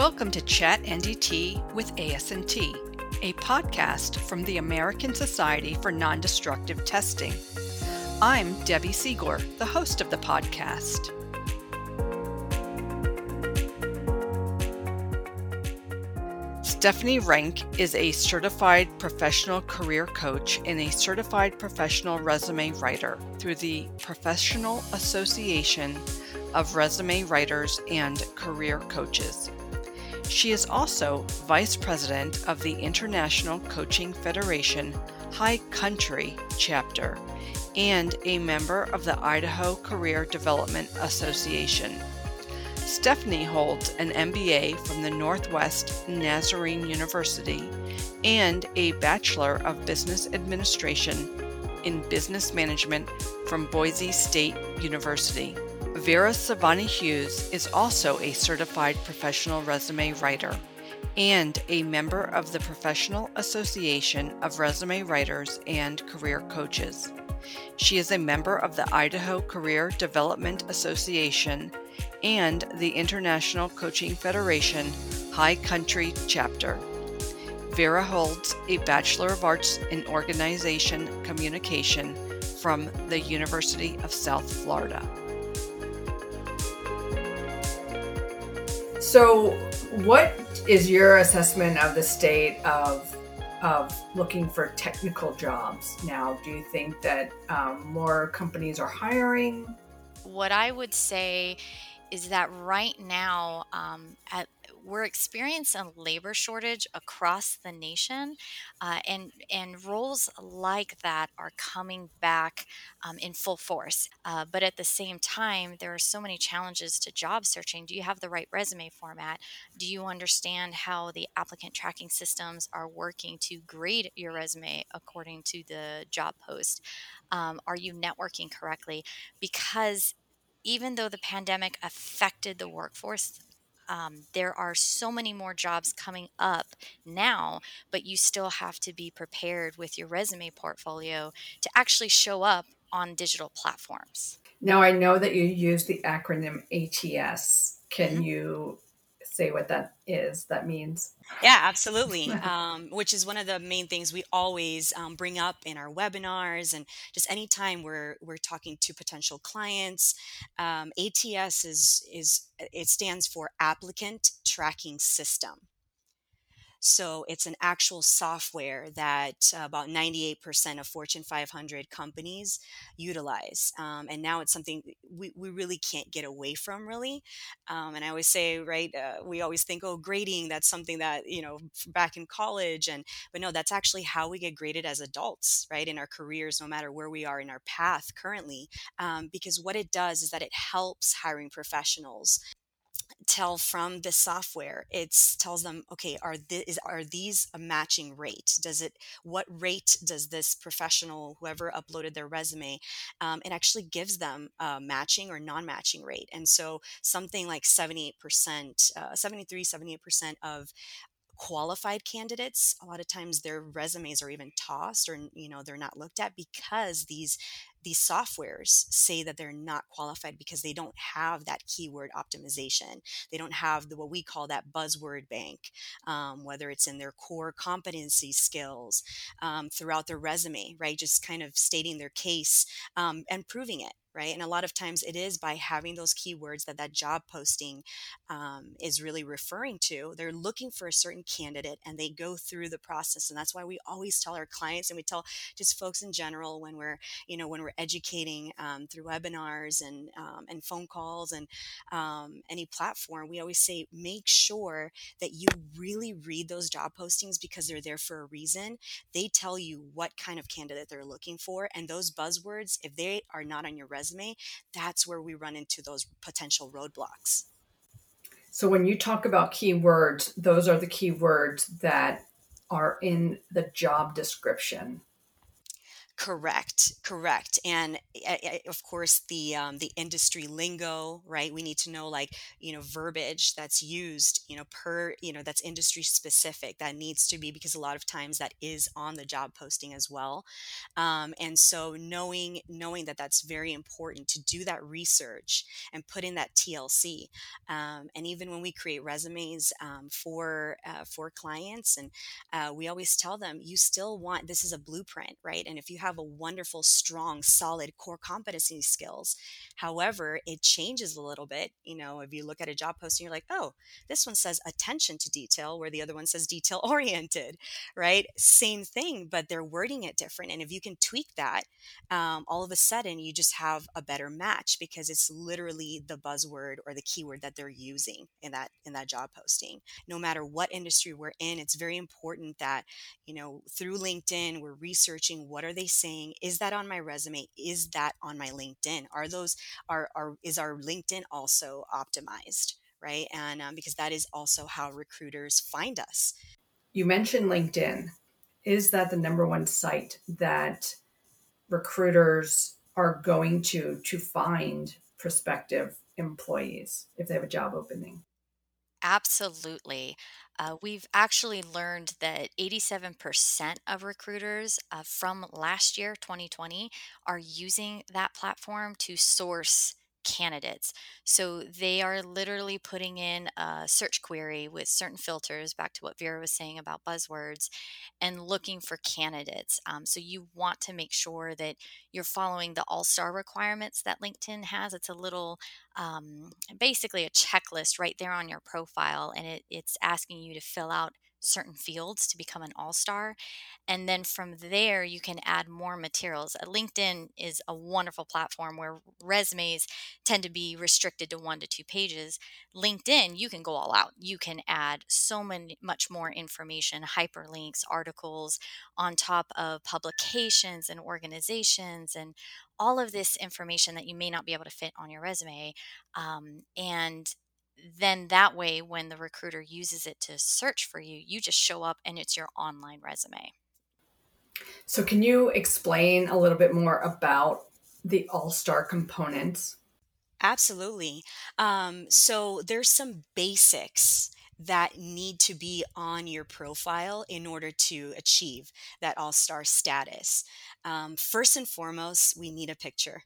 Welcome to Chat NDT with ASNT, a podcast from the American Society for Non-Destructive Testing. I'm Debbie Siegler, the host of the podcast. Stephanie Rank is a certified professional career coach and a certified professional resume writer through the Professional Association of Resume Writers and Career Coaches. She is also Vice President of the International Coaching Federation High Country chapter and a member of the Idaho Career Development Association. Stephanie holds an MBA from the Northwest Nazarene University and a Bachelor of Business Administration in Business Management from Boise State University. Vera Savani Hughes is also a certified professional resume writer and a member of the Professional Association of Resume Writers and Career Coaches. She is a member of the Idaho Career Development Association and the International Coaching Federation High Country Chapter. Vera holds a Bachelor of Arts in Organization Communication from the University of South Florida. So, what is your assessment of the state of of looking for technical jobs now? Do you think that um, more companies are hiring? What I would say is that right now, um, at we're experiencing a labor shortage across the nation, uh, and and roles like that are coming back um, in full force. Uh, but at the same time, there are so many challenges to job searching. Do you have the right resume format? Do you understand how the applicant tracking systems are working to grade your resume according to the job post? Um, are you networking correctly? Because even though the pandemic affected the workforce um, there are so many more jobs coming up now, but you still have to be prepared with your resume portfolio to actually show up on digital platforms. Now, I know that you use the acronym ATS. Can mm-hmm. you say what that is, that means? Yeah, absolutely. um, which is one of the main things we always um, bring up in our webinars and just anytime we're we're talking to potential clients. Um, ATS is is it stands for Applicant Tracking System. So it's an actual software that uh, about 98% of Fortune 500 companies utilize. Um, and now it's something we, we really can't get away from, really. Um, and I always say, right, uh, we always think, oh, grading, that's something that, you know, back in college. And, but no, that's actually how we get graded as adults, right, in our careers, no matter where we are in our path currently. Um, because what it does is that it helps hiring professionals tell from the software. It tells them okay are this are these a matching rate? Does it what rate does this professional whoever uploaded their resume um, it actually gives them a matching or non-matching rate? And so something like 78% uh, 73 78% of qualified candidates a lot of times their resumes are even tossed or you know they're not looked at because these these softwares say that they're not qualified because they don't have that keyword optimization. They don't have the what we call that buzzword bank, um, whether it's in their core competency skills um, throughout their resume, right? Just kind of stating their case um, and proving it right? And a lot of times it is by having those keywords that that job posting um, is really referring to. They're looking for a certain candidate and they go through the process and that's why we always tell our clients and we tell just folks in general when we're you know when we're educating um, through webinars and um, and phone calls and um, any platform we always say make sure that you really read those job postings because they're there for a reason. They tell you what kind of candidate they're looking for and those buzzwords if they are not on your resume resume, that's where we run into those potential roadblocks. So when you talk about keywords, those are the keywords that are in the job description. Correct, correct, and eh, of course the um, the industry lingo, right? We need to know like you know verbiage that's used, you know per you know that's industry specific. That needs to be because a lot of times that is on the job posting as well, um, and so knowing knowing that that's very important to do that research and put in that TLC, um, and even when we create resumes um, for uh, for clients, and uh, we always tell them you still want this is a blueprint, right? And if you have a wonderful, strong, solid core competency skills. However, it changes a little bit. You know, if you look at a job posting, you're like, oh, this one says attention to detail, where the other one says detail oriented, right? Same thing, but they're wording it different. And if you can tweak that, um, all of a sudden you just have a better match because it's literally the buzzword or the keyword that they're using in that in that job posting. No matter what industry we're in, it's very important that you know through LinkedIn we're researching what are they saying is that on my resume? Is that on my linkedin? Are those are, are is our linkedin also optimized? Right? And um, because that is also how recruiters find us. You mentioned linkedin. Is that the number one site that recruiters are going to to find prospective employees if they have a job opening? Absolutely. Uh, we've actually learned that 87% of recruiters uh, from last year, 2020, are using that platform to source candidates. So they are literally putting in a search query with certain filters, back to what Vera was saying about buzzwords, and looking for candidates. Um, so you want to make sure that you're following the all star requirements that LinkedIn has. It's a little, um, basically, a checklist right there on your profile, and it, it's asking you to fill out certain fields to become an all star. And then from there, you can add more materials. Uh, LinkedIn is a wonderful platform where resumes tend to be restricted to one to two pages. LinkedIn, you can go all out. You can add so many, much more information, hyperlinks, articles on top of publications and organizations and all of this information that you may not be able to fit on your resume. Um, and then that way when the recruiter uses it to search for you you just show up and it's your online resume. So can you explain a little bit more about the all-star components? Absolutely. Um, so there's some basics that need to be on your profile in order to achieve that all-star status. Um, first and foremost we need a picture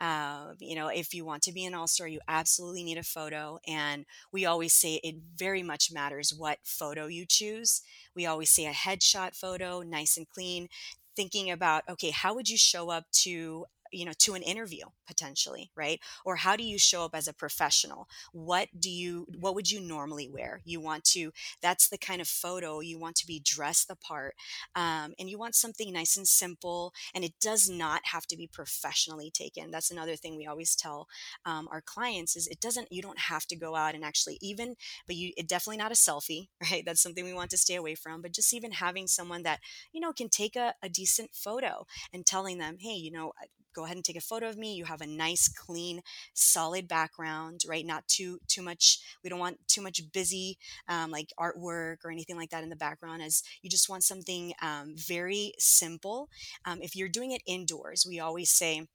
uh, you know, if you want to be an all star, you absolutely need a photo. And we always say it very much matters what photo you choose. We always say a headshot photo, nice and clean. Thinking about, okay, how would you show up to you know to an interview potentially right? Or how do you show up as a professional? What do you what would you normally wear? You want to that's the kind of photo you want to be dressed the part um, and you want something nice and simple and it does not have to be professionally taken. That's another thing we always tell um, our clients is it doesn't you don't have to go out and actually even but you it definitely not a selfie right? That's something we want to stay away from but just even having someone that you know can take a, a decent photo and telling them hey you know go ahead and take a photo of me you have a nice clean solid background right? Not too too much we don't want too much busy um, like artwork or anything like that in the background as you just want something um, very simple. Um, if you're doing it indoors we always say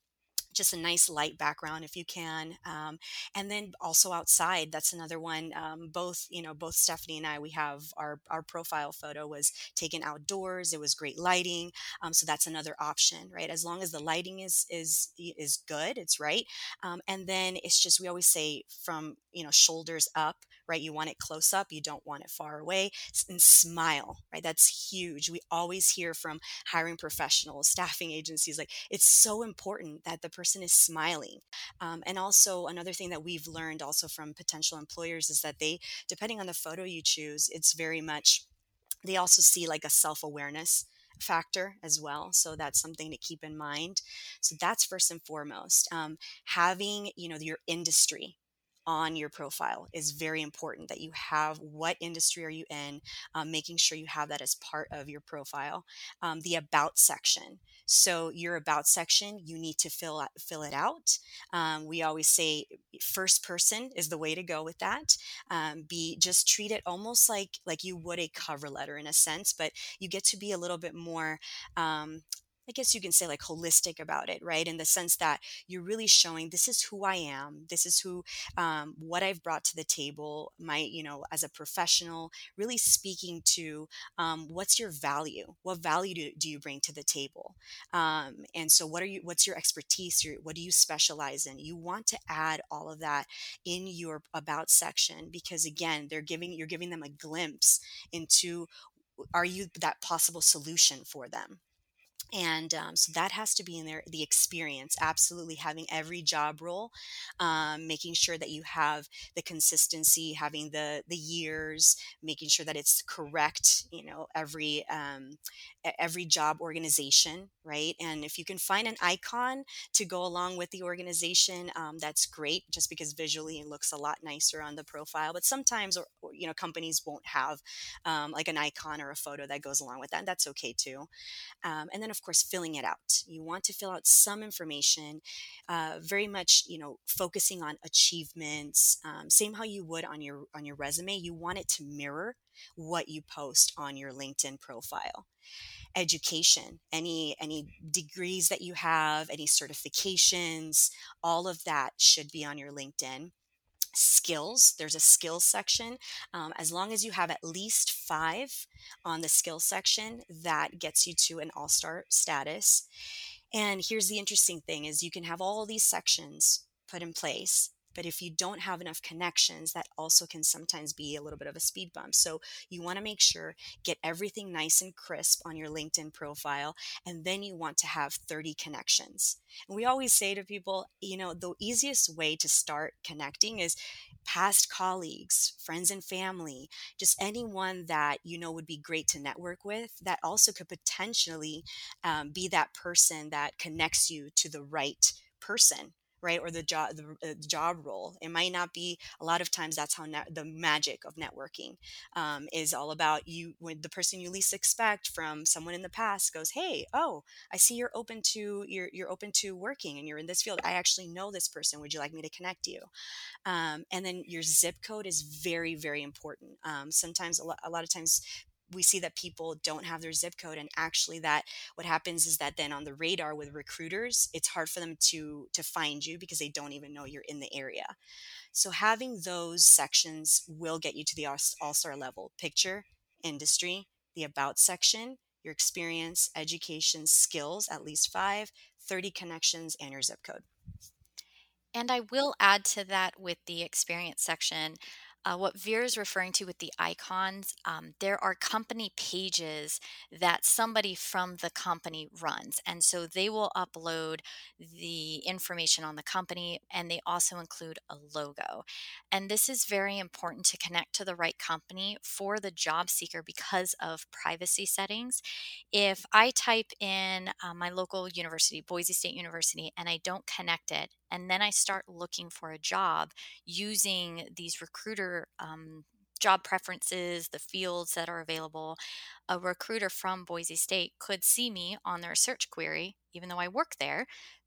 just a nice light background if you can um, and then also outside that's another one um, both you know both stephanie and i we have our our profile photo was taken outdoors it was great lighting um, so that's another option right? As long as the lighting is is is good it's right um, and then it's just we always say from you know shoulders up right? You want it close up you don't want it far away and smile right? That's huge we always hear from hiring professionals staffing agencies like it's so important that the person is smiling. Um, and also, another thing that we've learned also from potential employers is that they, depending on the photo you choose, it's very much, they also see like a self awareness factor as well. So that's something to keep in mind. So that's first and foremost. Um, having you know your industry on your profile is very important that you have what industry are you in um, making sure you have that as part of your profile um, the about section. So your about section you need to fill fill it out um, we always say first person is the way to go with that um, be just treat it almost like like you would a cover letter in a sense but you get to be a little bit more um, I guess you can say like holistic about it, right? In the sense that you're really showing this is who I am, this is who, um, what I've brought to the table, my, you know, as a professional, really speaking to um, what's your value, what value do, do you bring to the table, um, and so what are you, what's your expertise, your, what do you specialize in? You want to add all of that in your about section because again, they're giving you're giving them a glimpse into are you that possible solution for them and um, so that has to be in there the experience absolutely having every job role um, making sure that you have the consistency having the the years making sure that it's correct you know every um, every job organization right? And if you can find an icon to go along with the organization um, that's great just because visually it looks a lot nicer on the profile but sometimes or, or you know companies won't have um, like an icon or a photo that goes along with that and that's okay too. Um, and then of course filling it out. You want to fill out some information uh, very much you know focusing on achievements um, same how you would on your on your resume. You want it to mirror what you post on your linkedin profile. Education any any degrees that you have any certifications all of that should be on your linkedin skills there's a skills section um, as long as you have at least five on the skill section that gets you to an all-star status. And here's the interesting thing is you can have all these sections put in place but if you don't have enough connections that also can sometimes be a little bit of a speed bump. So you want to make sure get everything nice and crisp on your linkedin profile and then you want to have 30 connections. And we always say to people you know the easiest way to start connecting is past colleagues, friends and family, just anyone that you know would be great to network with that also could potentially um, be that person that connects you to the right person right or the job the, uh, job role it might not be a lot of times that's how ne- the magic of networking um, is all about you when the person you least expect from someone in the past goes hey oh i see you're open to you're, you're open to working and you're in this field. I actually know this person. Would you like me to connect you? Um, and then your zip code is very very important. Um, sometimes a lot, a lot of times we see that people don't have their zip code and actually that what happens is that then on the radar with recruiters it's hard for them to to find you because they don't even know you're in the area. So having those sections will get you to the all-star level. Picture industry the about section your experience education skills at least five 30 connections and your zip code. And I will add to that with the experience section uh, what Vera is referring to with the icons, um, there are company pages that somebody from the company runs. And so they will upload the information on the company and they also include a logo. And this is very important to connect to the right company for the job seeker because of privacy settings. If I type in uh, my local university, Boise State University, and I don't connect it, and then I start looking for a job using these recruiter um, job preferences, the fields that are available, a recruiter from Boise State could see me on their search query, even though I work there,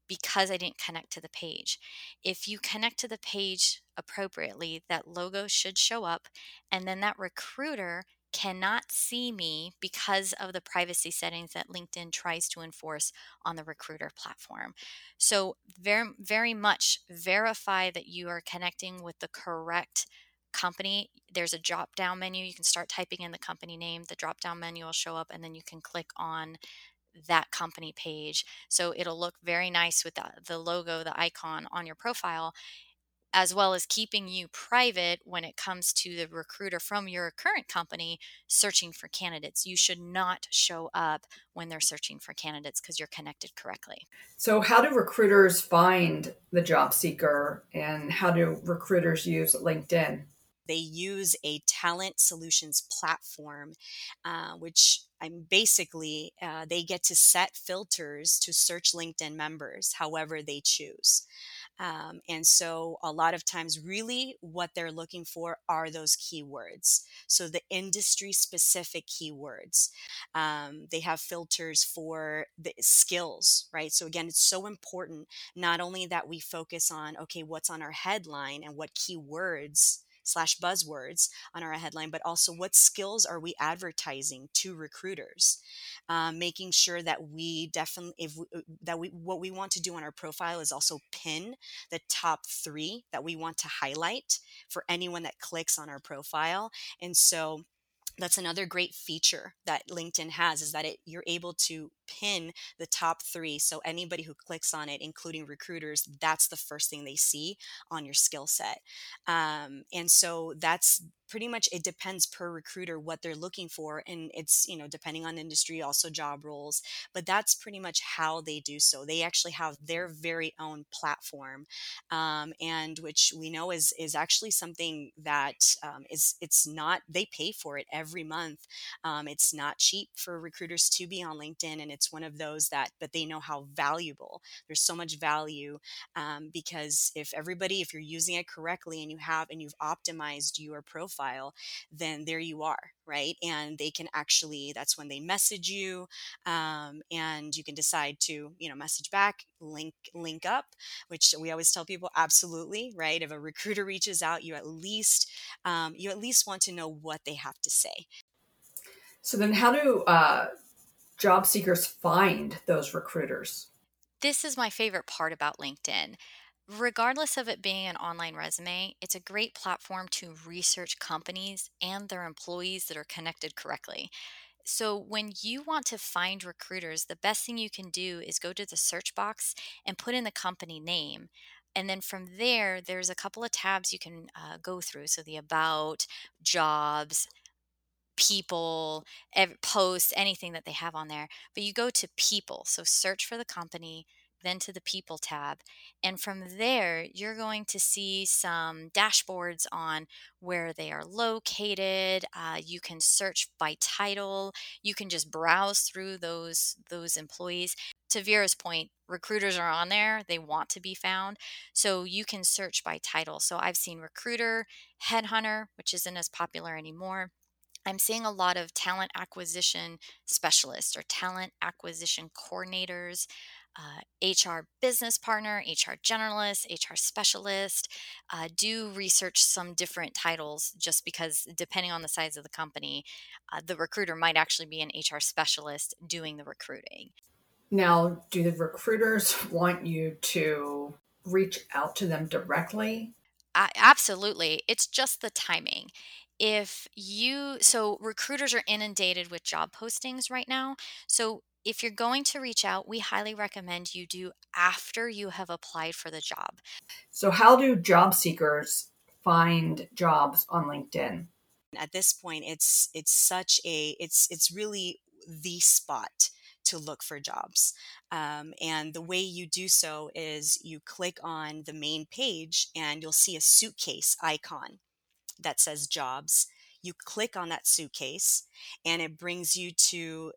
because I didn't connect to the page. If you connect to the page appropriately, that logo should show up, and then that recruiter cannot see me because of the privacy settings that LinkedIn tries to enforce on the recruiter platform. So, very, very much verify that you are connecting with the correct company. There's a drop down menu. You can start typing in the company name, the drop down menu will show up, and then you can click on that company page. So it'll look very nice with the, the logo, the icon on your profile as well as keeping you private when it comes to the recruiter from your current company searching for candidates. You should not show up when they're searching for candidates because you're connected correctly. So, how do recruiters find the job seeker and how do recruiters use LinkedIn? They use a talent solutions platform, uh, which I'm basically uh, they get to set filters to search LinkedIn members however they choose. Um, and so, a lot of times, really what they're looking for are those keywords. So, the industry specific keywords. Um, they have filters for the skills, right? So, again, it's so important not only that we focus on, okay, what's on our headline and what keywords slash buzzwords on our headline, but also what skills are we advertising to recruiters, um, making sure that we definitely if we, uh, that we what we want to do on our profile is also pin the top three that we want to highlight for anyone that clicks on our profile, and so that's another great feature that linkedin has is that it you're able to pin the top three so anybody who clicks on it including recruiters that's the first thing they see on your skill set. Um, and so that's pretty much it depends per recruiter what they're looking for and it's you know depending on industry also job roles but that's pretty much how they do so. They actually have their very own platform um, and which we know is is actually something that um, is it's not they pay for it every month. Um, it's not cheap for recruiters to be on linkedin and it's one of those that but they know how valuable there's so much value um, because if everybody if you're using it correctly and you have and you've optimized your profile then there you are, right? And they can actually, that's when they message you um, and you can decide to, you know, message back, link, link up, which we always tell people absolutely, right? If a recruiter reaches out, you at least, um, you at least want to know what they have to say. So then how do uh, job seekers find those recruiters? This is my favorite part about LinkedIn. Regardless of it being an online resume, it's a great platform to research companies and their employees that are connected correctly. So, when you want to find recruiters, the best thing you can do is go to the search box and put in the company name. And then from there, there's a couple of tabs you can uh, go through. So, the about, jobs, people, ev- posts, anything that they have on there. But you go to people. So, search for the company then to the People tab. And from there, you're going to see some dashboards on where they are located. Uh, you can search by title. You can just browse through those those employees. To Vera's point, recruiters are on there. They want to be found. So you can search by title. So I've seen recruiter, headhunter, which isn't as popular anymore. I'm seeing a lot of talent acquisition specialists or talent acquisition coordinators uh, HR business partner, HR generalist, HR specialist. Uh, do research some different titles just because, depending on the size of the company, uh, the recruiter might actually be an HR specialist doing the recruiting. Now, do the recruiters want you to reach out to them directly? absolutely. It's just the timing if you so recruiters are inundated with job postings right now so if you're going to reach out, we highly recommend you do after you have applied for the job. So, how do job seekers find jobs on LinkedIn? At this point, it's it's such a it's it's really the spot to look for jobs. Um, and the way you do so is you click on the main page and you'll see a suitcase icon that says jobs. You click on that suitcase and it brings you to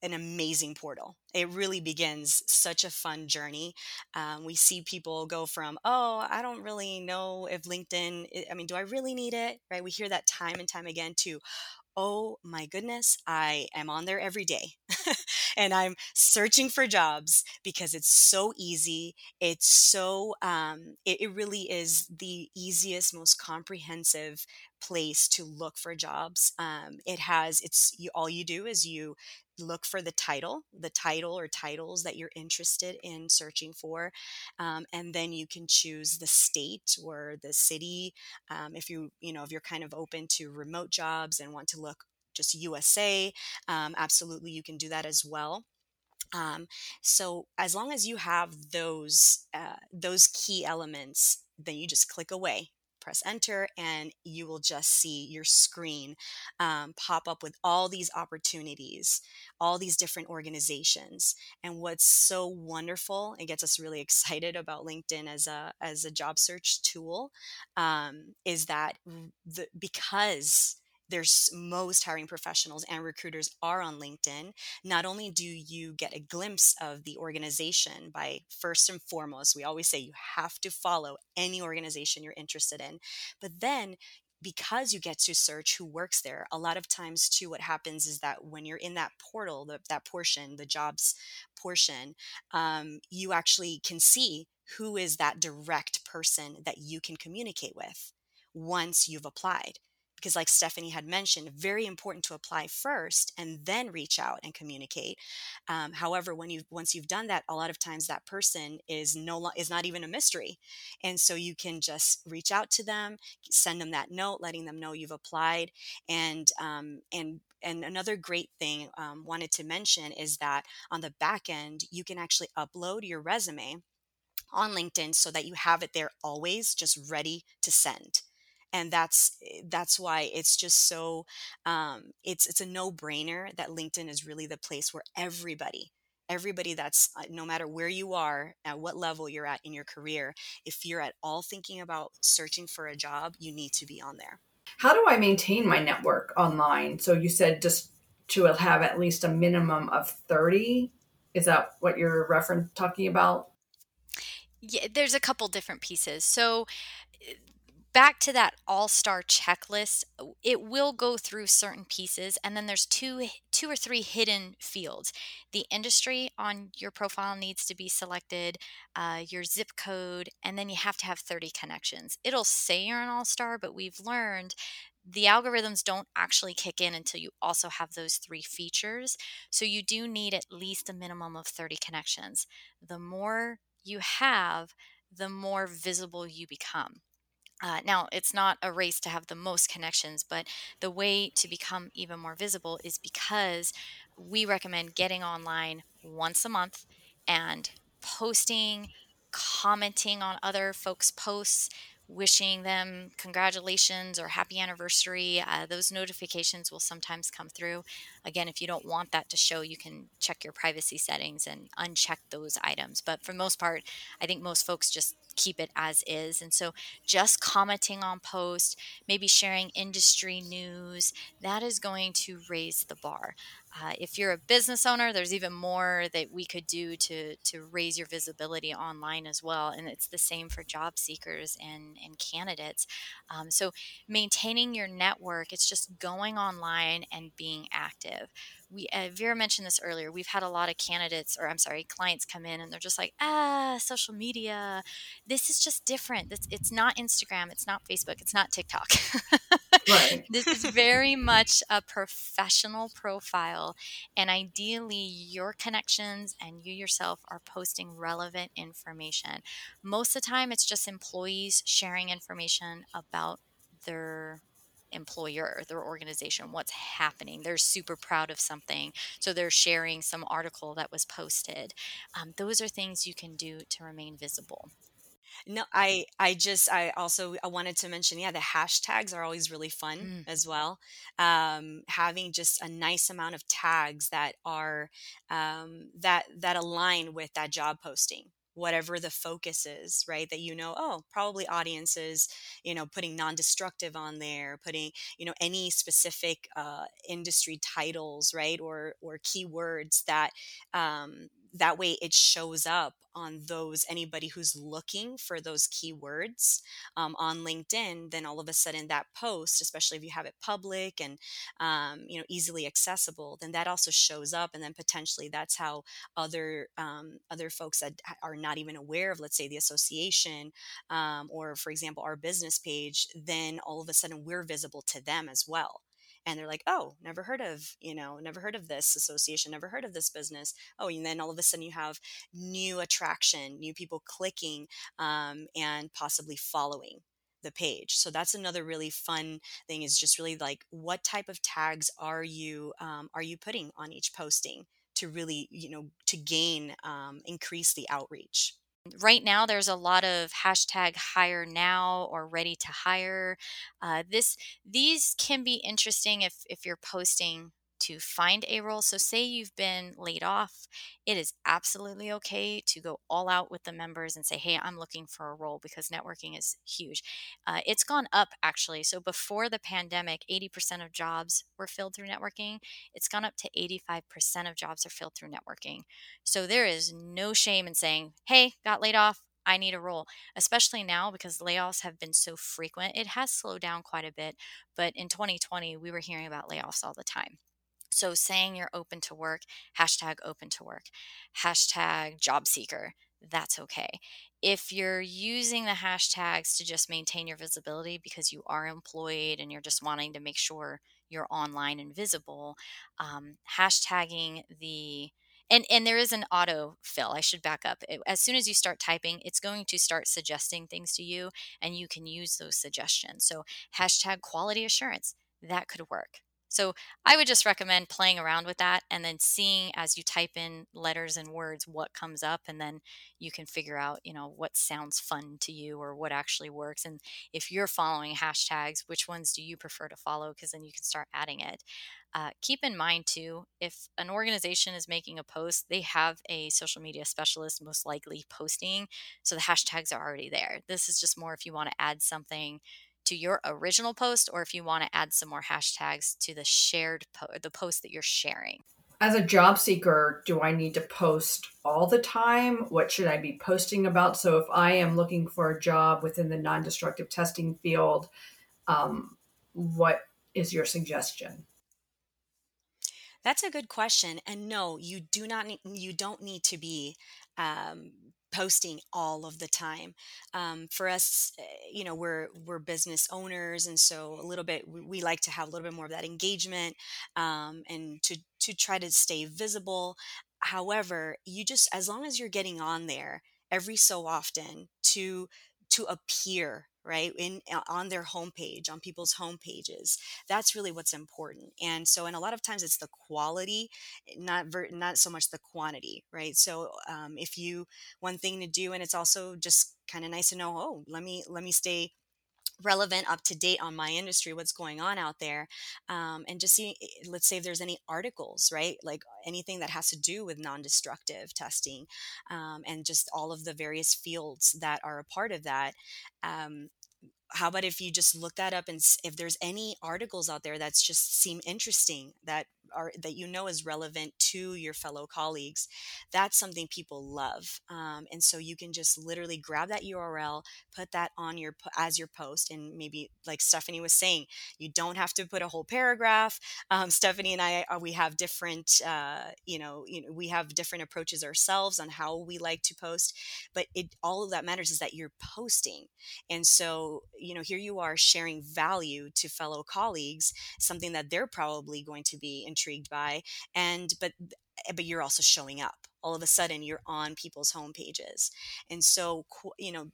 an amazing portal. It really begins such a fun journey. Um, we see people go from, oh, I don't really know if LinkedIn, I mean, do I really need it? Right? We hear that time and time again to, oh my goodness, I am on there every day and I'm searching for jobs because it's so easy. It's so, um, it, it really is the easiest, most comprehensive place to look for jobs. Um, it has, it's, you, all you do is you look for the title, the title or titles that you're interested in searching for. Um, and then you can choose the state or the city. Um, if you, you know, if you're kind of open to remote jobs and want to look just USA, um, absolutely you can do that as well. Um, so as long as you have those uh, those key elements, then you just click away press enter and you will just see your screen um, pop up with all these opportunities all these different organizations. And what's so wonderful and gets us really excited about linkedin as a as a job search tool um, is that the, because there's most hiring professionals and recruiters are on LinkedIn. Not only do you get a glimpse of the organization by first and foremost, we always say you have to follow any organization you're interested in, but then because you get to search who works there a lot of times too what happens is that when you're in that portal the, that portion the jobs portion um, you actually can see who is that direct person that you can communicate with once you've applied because like stephanie had mentioned very important to apply first and then reach out and communicate um, however when you once you've done that a lot of times that person is no is not even a mystery and so you can just reach out to them send them that note letting them know you've applied and um, and and another great thing um, wanted to mention is that on the back end you can actually upload your resume on linkedin so that you have it there always just ready to send and that's eh, that's why it's just so um, it's it's a no brainer that linkedin is really the place where everybody everybody that's uh, no matter where you are at what level you're at in your career if you're at all thinking about searching for a job you need to be on there. How do i maintain my network online? So you said just to have at least a minimum of 30 is that what you're reference talking about? Yeah there's a couple different pieces. So eh, back to that all-star checklist it will go through certain pieces and then there's two two or three hidden fields. The industry on your profile needs to be selected uh, your zip code and then you have to have 30 connections. It'll say you're an all-star but we've learned the algorithms don't actually kick in until you also have those three features so you do need at least a minimum of 30 connections. The more you have the more visible you become uh, now, it's not a race to have the most connections, but the way to become even more visible is because we recommend getting online once a month and posting, commenting on other folks' posts, wishing them congratulations or happy anniversary. Uh, those notifications will sometimes come through. Again, if you don't want that to show, you can check your privacy settings and uncheck those items. But for the most part, I think most folks just keep it as is. And so just commenting on posts, maybe sharing industry news, that is going to raise the bar. Uh, if you're a business owner, there's even more that we could do to to raise your visibility online as well, and it's the same for job seekers and and candidates. Um, so maintaining your network, it's just going online and being active we uh, Vera mentioned this earlier. We've had a lot of candidates, or I'm sorry, clients come in and they're just like, ah, social media. This is just different. It's, it's not Instagram. It's not Facebook. It's not TikTok. right. this is very much a professional profile, and ideally, your connections and you yourself are posting relevant information. Most of the time, it's just employees sharing information about their employer, or their organization, what's happening. They're super proud of something. So they're sharing some article that was posted. Um, those are things you can do to remain visible. No, I I just I also I wanted to mention yeah the hashtags are always really fun mm. as well. Um, having just a nice amount of tags that are um, that that align with that job posting whatever the focus is right that you know oh probably audiences you know putting non-destructive on there putting you know any specific uh, industry titles right or or keywords that um, that way it shows up on those anybody who's looking for those keywords um, on linkedin then all of a sudden that post especially if you have it public and um, you know easily accessible then that also shows up and then potentially that's how other um, other folks that are not even aware of let's say the association um, or for example our business page then all of a sudden we're visible to them as well and they're like oh never heard of you know never heard of this association never heard of this business. Oh and then all of a sudden you have new attraction new people clicking um, and possibly following the page. So that's another really fun thing is just really like what type of tags are you um, are you putting on each posting to really you know to gain um, increase the outreach right now there's a lot of hashtag hire now or ready to hire. Uh, this these can be interesting if if you're posting to find a role. So, say you've been laid off, it is absolutely okay to go all out with the members and say, Hey, I'm looking for a role because networking is huge. Uh, it's gone up actually. So, before the pandemic, 80% of jobs were filled through networking. It's gone up to 85% of jobs are filled through networking. So, there is no shame in saying, Hey, got laid off. I need a role, especially now because layoffs have been so frequent. It has slowed down quite a bit, but in 2020, we were hearing about layoffs all the time. So saying you're open to work, hashtag open to work, hashtag job seeker. that's okay. If you're using the hashtags to just maintain your visibility because you are employed and you're just wanting to make sure you're online and visible, um, hashtagging the and and there is an auto fill i should back up as soon as you start typing it's going to start suggesting things to you and you can use those suggestions so hashtag quality assurance that could work so I would just recommend playing around with that and then seeing as you type in letters and words what comes up and then you can figure out, you know, what sounds fun to you or what actually works and if you're following hashtags, which ones do you prefer to follow because then you can start adding it. Uh, keep in mind too, if an organization is making a post, they have a social media specialist most likely posting. So the hashtags are already there. This is just more if you want to add something to your original post or if you want to add some more hashtags to the shared po- the post that you're sharing. As a job seeker, do I need to post all the time? What should I be posting about? So if I am looking for a job within the non-destructive testing field, um, what is your suggestion? That's a good question. And no, you do not need, you don't need to be um, posting all of the time. Um, for us eh, you know we're we're business owners and so a little bit we, we like to have a little bit more of that engagement um, and to to try to stay visible. However you just as long as you're getting on there every so often to to appear right in uh, on their homepage on people's homepages that's really what's important and so and a lot of times it's the quality not ver- not so much the quantity right? So um, if you one thing to do and it's also just kind of nice to know oh let me let me stay relevant up to date on my industry what's going on out there um, and just see eh, let's say if there's any articles right? Like anything that has to do with non-destructive testing um, and just all of the various fields that are a part of that um, how about if you just look that up and if there's any articles out there that's just seem interesting that are that you know is relevant to your fellow colleagues that's something people love um, and so you can just literally grab that url put that on your as your post and maybe like stephanie was saying you don't have to put a whole paragraph um, stephanie and i uh, we have different uh, you know you know we have different approaches ourselves on how we like to post but it all of that matters is that you're posting and so you know here you are sharing value to fellow colleagues something that they're probably going to be intrigued by and but eh, but you're also showing up. All of a sudden you're on people's home pages and so you know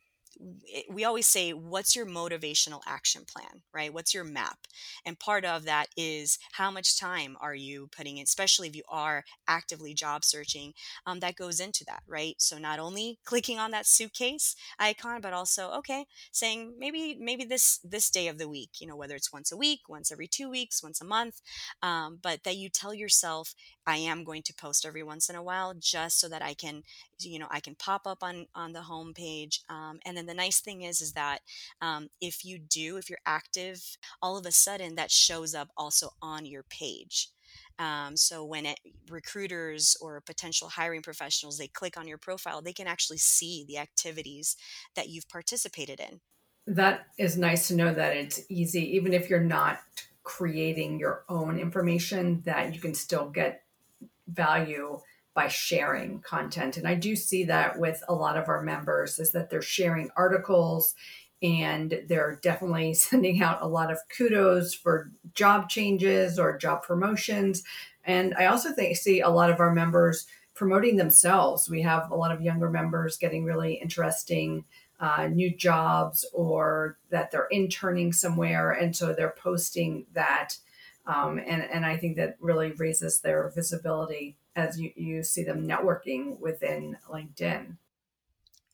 we always say what's your motivational action plan? right? What's your map? And part of that is how much time are you putting in especially if you are actively job searching um, that goes into that right? So not only clicking on that suitcase icon but also okay saying maybe maybe this this day of the week you know whether it's once a week once every two weeks once a month um, but that you tell yourself i am going to post every once in a while just so that i can you know i can pop up on on the home page um, and then the nice thing is is that um, if you do if you're active all of a sudden that shows up also on your page. Um, so when it, recruiters or potential hiring professionals they click on your profile they can actually see the activities that you've participated in. That is nice to know that it's easy even if you're not creating your own information that you can still get value by sharing content. And I do see that with a lot of our members is that they're sharing articles and they're definitely sending out a lot of kudos for job changes or job promotions. And I also think see a lot of our members promoting themselves. We have a lot of younger members getting really interesting uh, new jobs or that they're interning somewhere. And so they're posting that. Um, and, and I think that really raises their visibility as you, you see them networking within LinkedIn.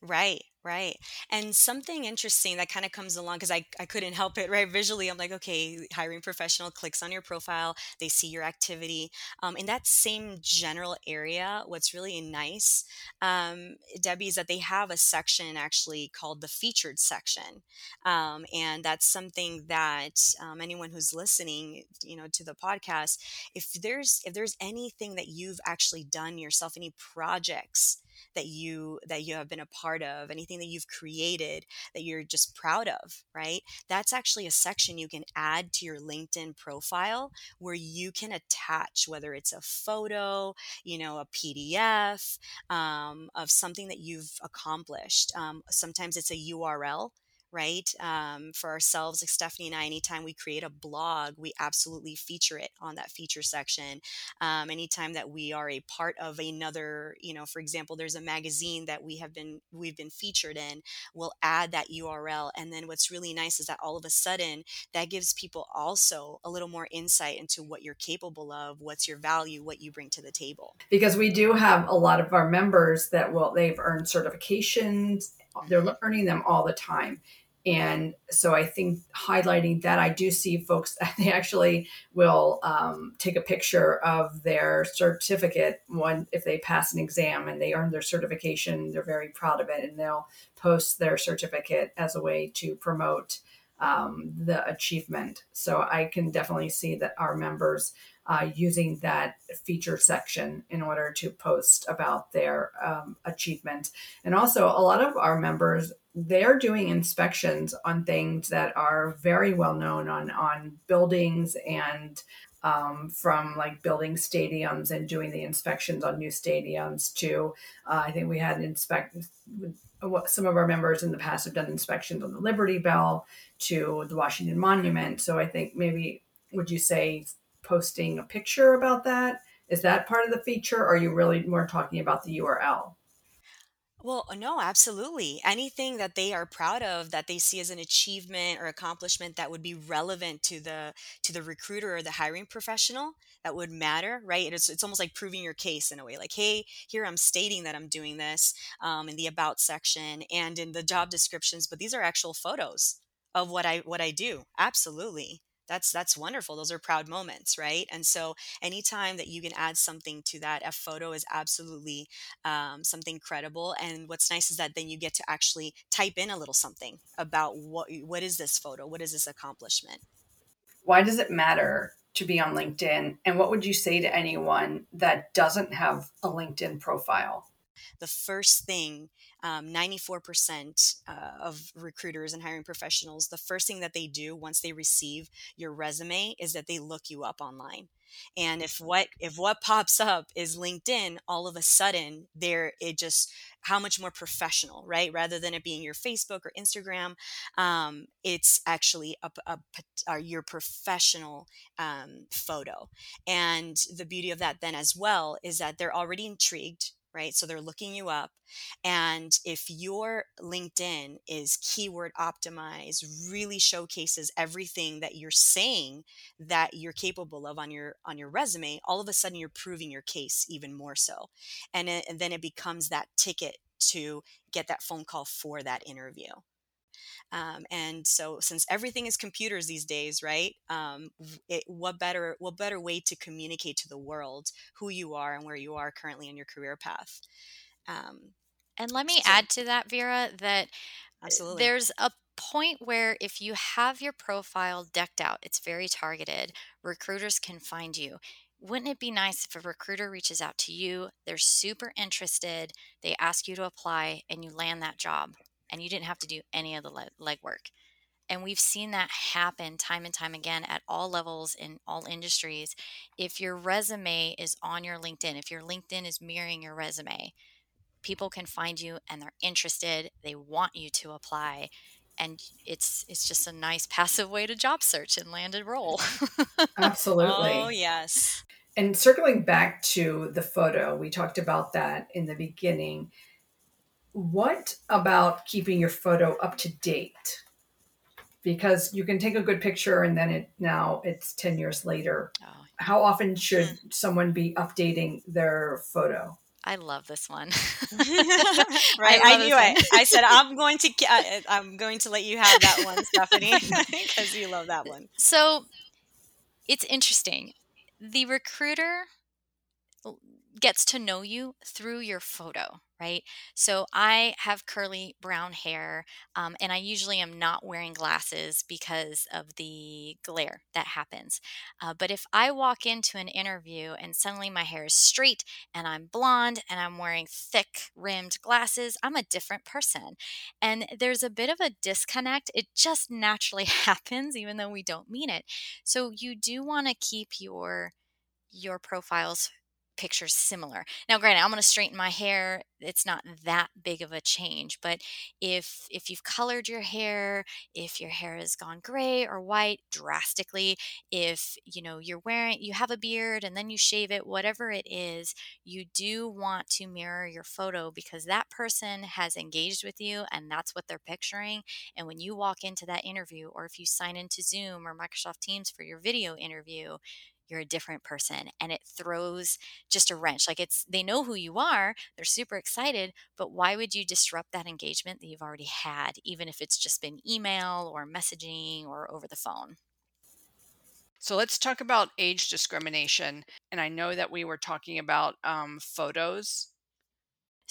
Right. Right. And something interesting that kind of comes along because I, I couldn't help it, right? Visually, I'm like, okay, hiring professional clicks on your profile, they see your activity. Um, in that same general area, what's really nice, um, Debbie, is that they have a section actually called the featured section. Um, and that's something that um, anyone who's listening, you know, to the podcast, if there's if there's anything that you've actually done yourself, any projects that you that you have been a part of anything that you've created that you're just proud of right? That's actually a section you can add to your linkedin profile where you can attach whether it's a photo you know a pdf um, of something that you've accomplished. Um, sometimes it's a url right? Um, for ourselves, like Stephanie and I, anytime we create a blog, we absolutely feature it on that feature section. Um, anytime that we are a part of another, you know, for example, there's a magazine that we have been we've been featured in, we'll add that URL. And then what's really nice is that all of a sudden that gives people also a little more insight into what you're capable of, what's your value, what you bring to the table. Because we do have a lot of our members that will they've earned certifications, they're mm-hmm. earning them all the time and so I think highlighting that, I do see folks that they actually will um, take a picture of their certificate when if they pass an exam and they earn their certification, they're very proud of it, and they'll post their certificate as a way to promote um, the achievement. So I can definitely see that our members uh, using that feature section in order to post about their um, achievement. And also, a lot of our members they're doing inspections on things that are very well known on on buildings and um, from like building stadiums and doing the inspections on new stadiums to uh, I think we had inspect some of our members in the past have done inspections on the Liberty Bell to the Washington Monument. So I think maybe would you say posting a picture about that is that part of the feature? Or are you really more talking about the URL? Well, uh, no, absolutely. Anything that they are proud of that they see as an achievement or accomplishment that would be relevant to the to the recruiter or the hiring professional that would matter, right? It's it's almost like proving your case in a way. Like, hey, here I'm stating that I'm doing this um, in the about section and in the job descriptions, but these are actual photos of what I what I do. Absolutely that's that's wonderful those are proud moments right? And so anytime that you can add something to that a photo is absolutely um, something credible and what's nice is that then you get to actually type in a little something about what what is this photo? What is this accomplishment? Why does it matter to be on linkedin and what would you say to anyone that doesn't have a linkedin profile? The first thing um, 94% uh, of recruiters and hiring professionals, the first thing that they do once they receive your resume is that they look you up online. And if what if what pops up is LinkedIn, all of a sudden there it just how much more professional, right? Rather than it being your Facebook or Instagram, um, it's actually a, a, a your professional um, photo. And the beauty of that then as well is that they're already intrigued right? So they're looking you up. And if your LinkedIn is keyword optimized, really showcases everything that you're saying that you're capable of on your on your resume, all of a sudden you're proving your case even more so. And, it, and then it becomes that ticket to get that phone call for that interview. Um, and so, since everything is computers these days, right? Um, it, what better what better way to communicate to the world who you are and where you are currently in your career path? Um, and let me so, add to that, Vera, that uh, absolutely there's a point where if you have your profile decked out, it's very targeted. Recruiters can find you wouldn't it be nice if a recruiter reaches out to you, they're super interested, they ask you to apply, and you land that job? And you didn't have to do any of the legwork. And we've seen that happen time and time again at all levels in all industries. If your resume is on your LinkedIn, if your LinkedIn is mirroring your resume, people can find you and they're interested, they want you to apply and it's it's just a nice passive way to job search and land a role. Absolutely. Oh, yes. And circling back to the photo, we talked about that in the beginning what about keeping your photo up to date? Because you can take a good picture and then it now it's 10 years later. Oh. How often should mm. someone be updating their photo? I love this one. right, I, I knew it. I said I'm going to uh, I'm going to let you have that one, Stephanie, because you love that one. So it's interesting. The recruiter gets to know you through your photo, right? So I have curly brown hair, um, and I usually am not wearing glasses because of the glare that happens. Uh, but if I walk into an interview and suddenly my hair is straight and I'm blonde and I'm wearing thick rimmed glasses, I'm a different person. And there's a bit of a disconnect. It just naturally happens, even though we don't mean it. So you do want to keep your your profiles pictures similar. Now, granted, I'm going to straighten my hair. It's not that big of a change, but if if you've colored your hair, if your hair has gone gray or white drastically, if you know you're wearing you have a beard and then you shave it, whatever it is, you do want to mirror your photo because that person has engaged with you and that's what they're picturing. And when you walk into that interview or if you sign into Zoom or Microsoft Teams for your video interview, you're a different person and it throws just a wrench like it's they know who you are they're super excited but why would you disrupt that engagement that you've already had even if it's just been email or messaging or over the phone? So let's talk about age discrimination and i know that we were talking about um, photos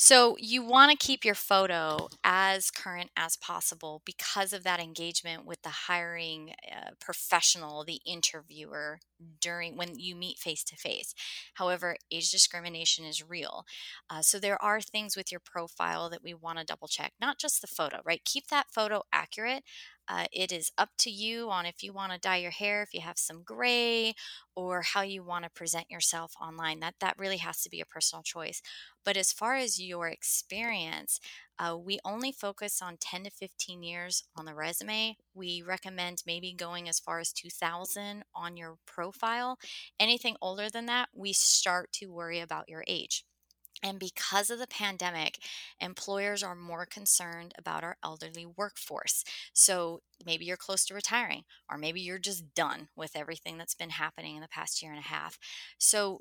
so you want to keep your photo as current as possible because of that engagement with the hiring uh, professional, the interviewer during when you meet face to face. However, age discrimination is real. Uh, so there are things with your profile that we want to double check, not just the photo, right? Keep that photo accurate. Uh, it is up to you on if you want to dye your hair, if you have some gray, or how you want to present yourself online. That that really has to be a personal choice. But as far as your experience, uh, we only focus on 10 to 15 years on the resume. We recommend maybe going as far as 2000 on your profile. Anything older than that, we start to worry about your age. And because of the pandemic, employers are more concerned about our elderly workforce. So maybe you're close to retiring, or maybe you're just done with everything that's been happening in the past year and a half. So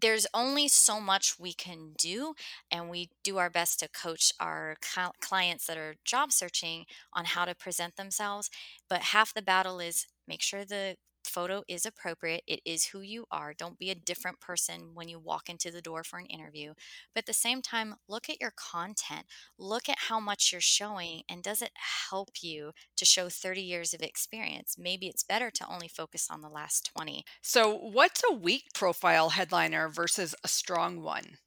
there's only so much we can do and we do our best to coach our clients that are job searching on how to present themselves but half the battle is make sure the photo is appropriate. It is who you are. Don't be a different person when you walk into the door for an interview. But at the same time, look at your content. Look at how much you're showing and does it help you to show 30 years of experience? Maybe it's better to only focus on the last 20. So, what's a weak profile headliner versus a strong one?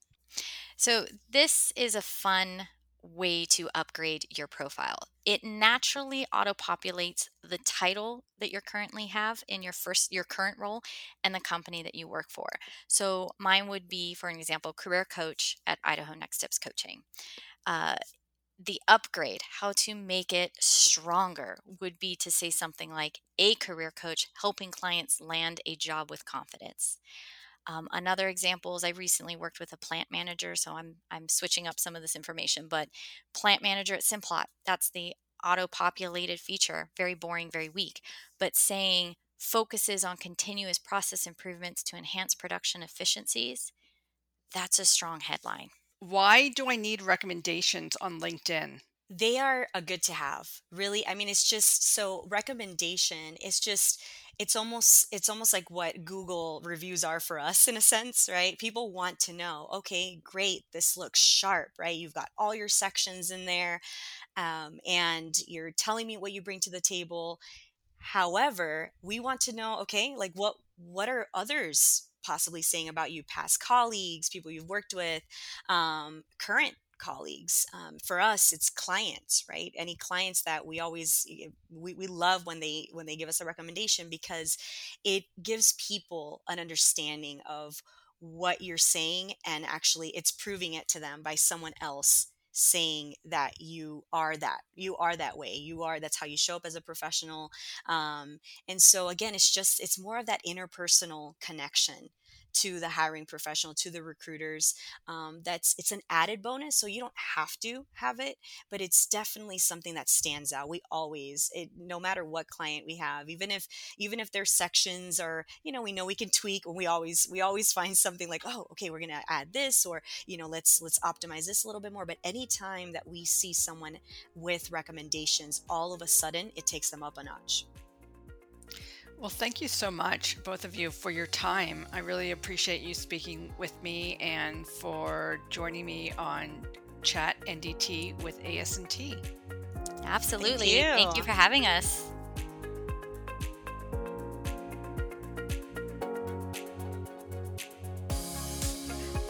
So, this is a fun way to upgrade your profile. It naturally auto populates the title that you currently have in your first your current role and the company that you work for. So mine would be, for an example, career coach at Idaho Next Steps Coaching. Uh, the upgrade, how to make it stronger, would be to say something like a career coach helping clients land a job with confidence. Um, another example is I recently worked with a plant manager, so I'm I'm switching up some of this information, but plant manager at Simplot, that's the auto-populated feature, very boring, very weak, but saying focuses on continuous process improvements to enhance production efficiencies, that's a strong headline. Why do I need recommendations on LinkedIn? They are a good to have. Really, I mean it's just so recommendation it's just it's almost it's almost like what Google reviews are for us in a sense, right? People want to know, okay, great, this looks sharp, right? You've got all your sections in there, um, and you're telling me what you bring to the table. However, we want to know, okay, like what what are others possibly saying about you, past colleagues, people you've worked with, um, current colleagues um, for us it's clients right? Any clients that we always we, we love when they when they give us a recommendation because it gives people an understanding of what you're saying and actually it's proving it to them by someone else saying that you are that you are that way you are that's how you show up as a professional um, and so again it's just it's more of that interpersonal connection to the hiring professional to the recruiters um, that's it's an added bonus so you don't have to have it but it's definitely something that stands out. We always it, no matter what client we have even if even if their sections are you know we know we can tweak and we always we always find something like oh okay we're gonna add this or you know let's let's optimize this a little bit more but anytime that we see someone with recommendations all of a sudden it takes them up a notch Well, thank you so much, both of you, for your time. I really appreciate you speaking with me and for joining me on Chat NDT with ASNT. Absolutely. Thank you. Thank you for having us.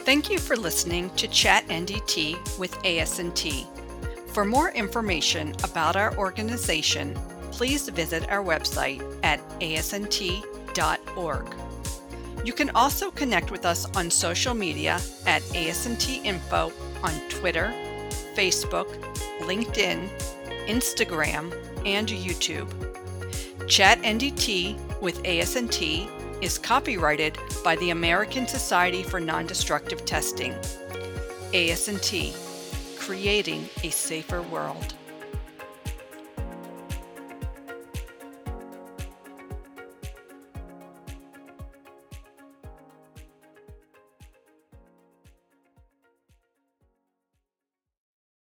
Thank you for listening to Chat NDT with ASNT. For more information about our organization, please visit our website at asnt.org. You can also connect with us on social media at ASNT Info on Twitter, Facebook, LinkedIn, Instagram, and YouTube. Chat NDT with ASNT is copyrighted by the American Society for Non-Destructive Testing. ASNT, creating a safer world.